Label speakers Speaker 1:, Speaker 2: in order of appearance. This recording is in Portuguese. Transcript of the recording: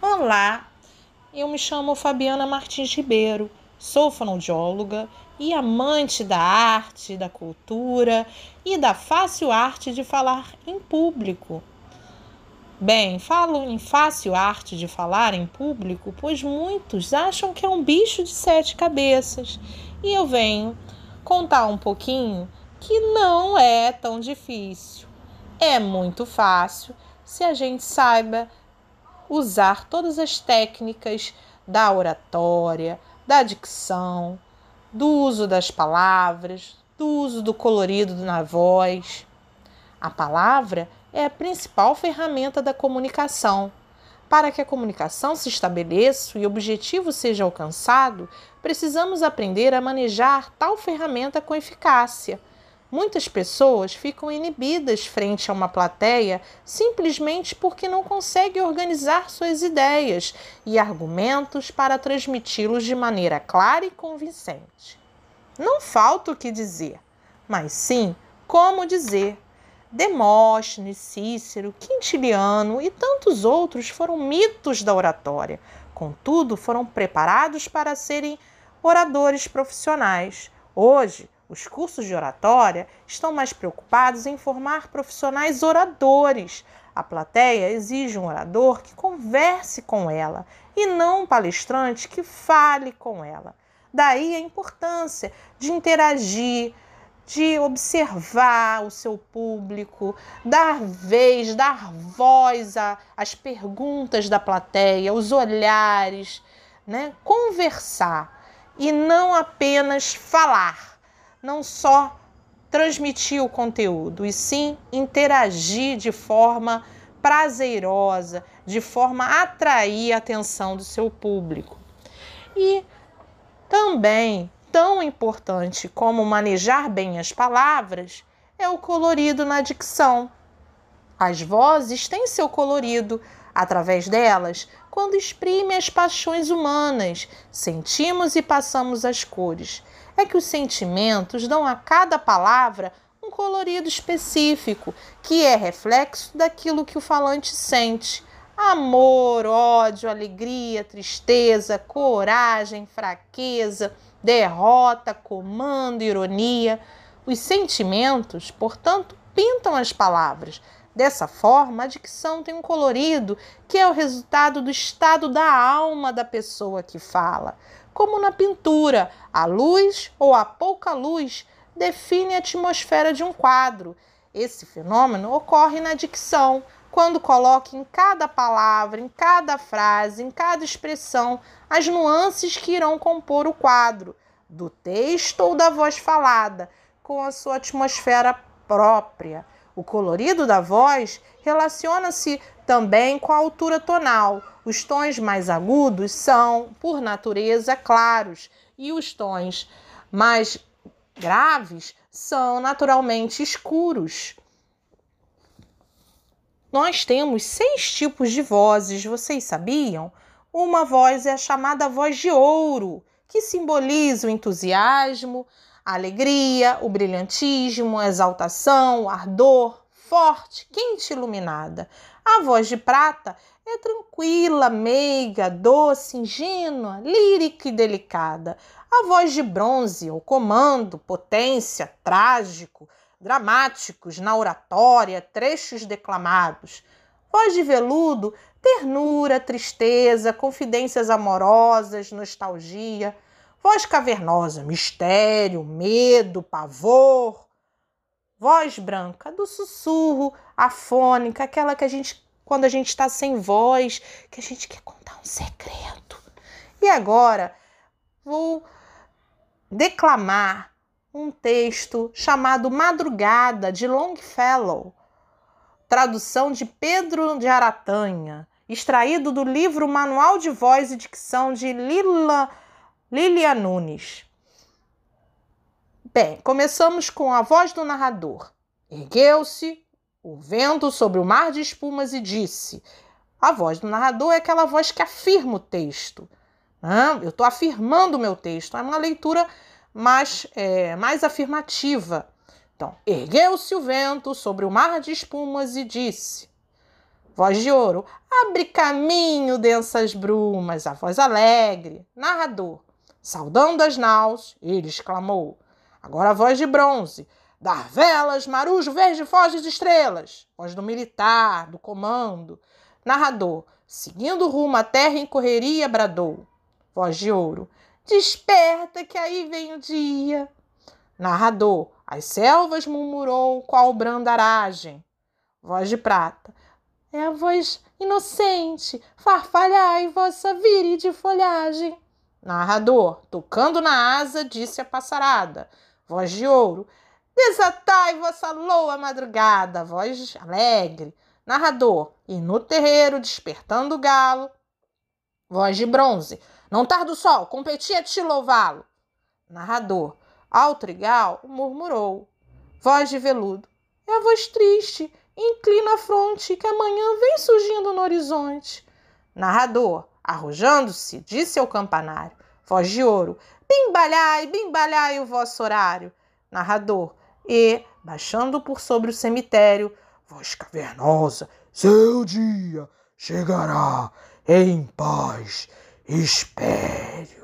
Speaker 1: Olá, eu me chamo Fabiana Martins Ribeiro, sou fonoaudióloga e amante da arte, da cultura e da fácil arte de falar em público. Bem, falo em fácil arte de falar em público, pois muitos acham que é um bicho de sete cabeças, e eu venho contar um pouquinho que não é tão difícil. É muito fácil se a gente saiba usar todas as técnicas da oratória, da dicção, do uso das palavras, do uso do colorido na voz. A palavra é a principal ferramenta da comunicação. Para que a comunicação se estabeleça e o objetivo seja alcançado, precisamos aprender a manejar tal ferramenta com eficácia. Muitas pessoas ficam inibidas frente a uma plateia simplesmente porque não conseguem organizar suas ideias e argumentos para transmiti-los de maneira clara e convincente. Não falta o que dizer, mas sim como dizer. Demóstenes, Cícero, Quintiliano e tantos outros foram mitos da oratória, contudo, foram preparados para serem oradores profissionais. Hoje, os cursos de oratória estão mais preocupados em formar profissionais oradores. A plateia exige um orador que converse com ela e não um palestrante que fale com ela. Daí a importância de interagir, de observar o seu público, dar vez, dar voz às perguntas da plateia, os olhares, né? conversar e não apenas falar não só transmitir o conteúdo, e sim interagir de forma prazerosa, de forma a atrair a atenção do seu público. E também, tão importante como manejar bem as palavras, é o colorido na dicção. As vozes têm seu colorido, através delas, quando exprime as paixões humanas, sentimos e passamos as cores é que os sentimentos dão a cada palavra um colorido específico, que é reflexo daquilo que o falante sente. Amor, ódio, alegria, tristeza, coragem, fraqueza, derrota, comando, ironia. Os sentimentos, portanto, pintam as palavras. Dessa forma, a dicção tem um colorido que é o resultado do estado da alma da pessoa que fala. Como na pintura, a luz ou a pouca luz define a atmosfera de um quadro. Esse fenômeno ocorre na dicção, quando coloca em cada palavra, em cada frase, em cada expressão, as nuances que irão compor o quadro, do texto ou da voz falada, com a sua atmosfera própria. O colorido da voz relaciona-se também com a altura tonal. Os tons mais agudos são, por natureza, claros, e os tons mais graves são naturalmente escuros. Nós temos seis tipos de vozes, vocês sabiam? Uma voz é a chamada voz de ouro, que simboliza o entusiasmo, a alegria, o brilhantismo, a exaltação, o ardor, forte, quente e iluminada. A voz de prata é tranquila, meiga, doce, ingênua, lírica e delicada. A voz de bronze, o comando, potência, trágico, dramáticos na oratória, trechos declamados. Voz de veludo, ternura, tristeza, confidências amorosas, nostalgia. Voz cavernosa, mistério, medo, pavor voz branca, do sussurro, afônica, aquela que a gente, quando a gente está sem voz, que a gente quer contar um segredo. E agora vou declamar um texto chamado Madrugada, de Longfellow, tradução de Pedro de Aratanha, extraído do livro Manual de Voz e Dicção de Lila, Lilia Nunes. Bem, começamos com a voz do narrador. Ergueu-se o vento sobre o mar de espumas e disse: A voz do narrador é aquela voz que afirma o texto. Né? Eu estou afirmando o meu texto. É uma leitura mais, é, mais afirmativa. Então, ergueu-se o vento sobre o mar de espumas e disse: Voz de ouro. Abre caminho densas brumas. A voz alegre. Narrador. Saudando as naus, ele exclamou. Agora a voz de bronze. Dar velas, marujo, verde, foge de estrelas. Voz do militar, do comando. Narrador. Seguindo rumo à terra em correria, bradou. Voz de ouro. Desperta que aí vem o dia. Narrador. As selvas murmurou qual brandaragem. Voz de prata. É a voz inocente, farfalhai vossa de folhagem. Narrador, tocando na asa, disse a passarada. Voz de ouro. Desatai vossa loa madrugada. Voz alegre. Narrador, e no terreiro, despertando o galo. Voz de bronze. Não tarda o sol, competia te louvá-lo. Narrador, ao trigal, murmurou. Voz de veludo. É a voz triste, inclina a fronte, que amanhã vem surgindo no horizonte. Narrador, arrojando-se, disse ao campanário. Voz de ouro. Bimbalhai, bimbalhai o vosso horário. Narrador, e, baixando por sobre o cemitério, voz cavernosa, seu dia chegará em paz, espério.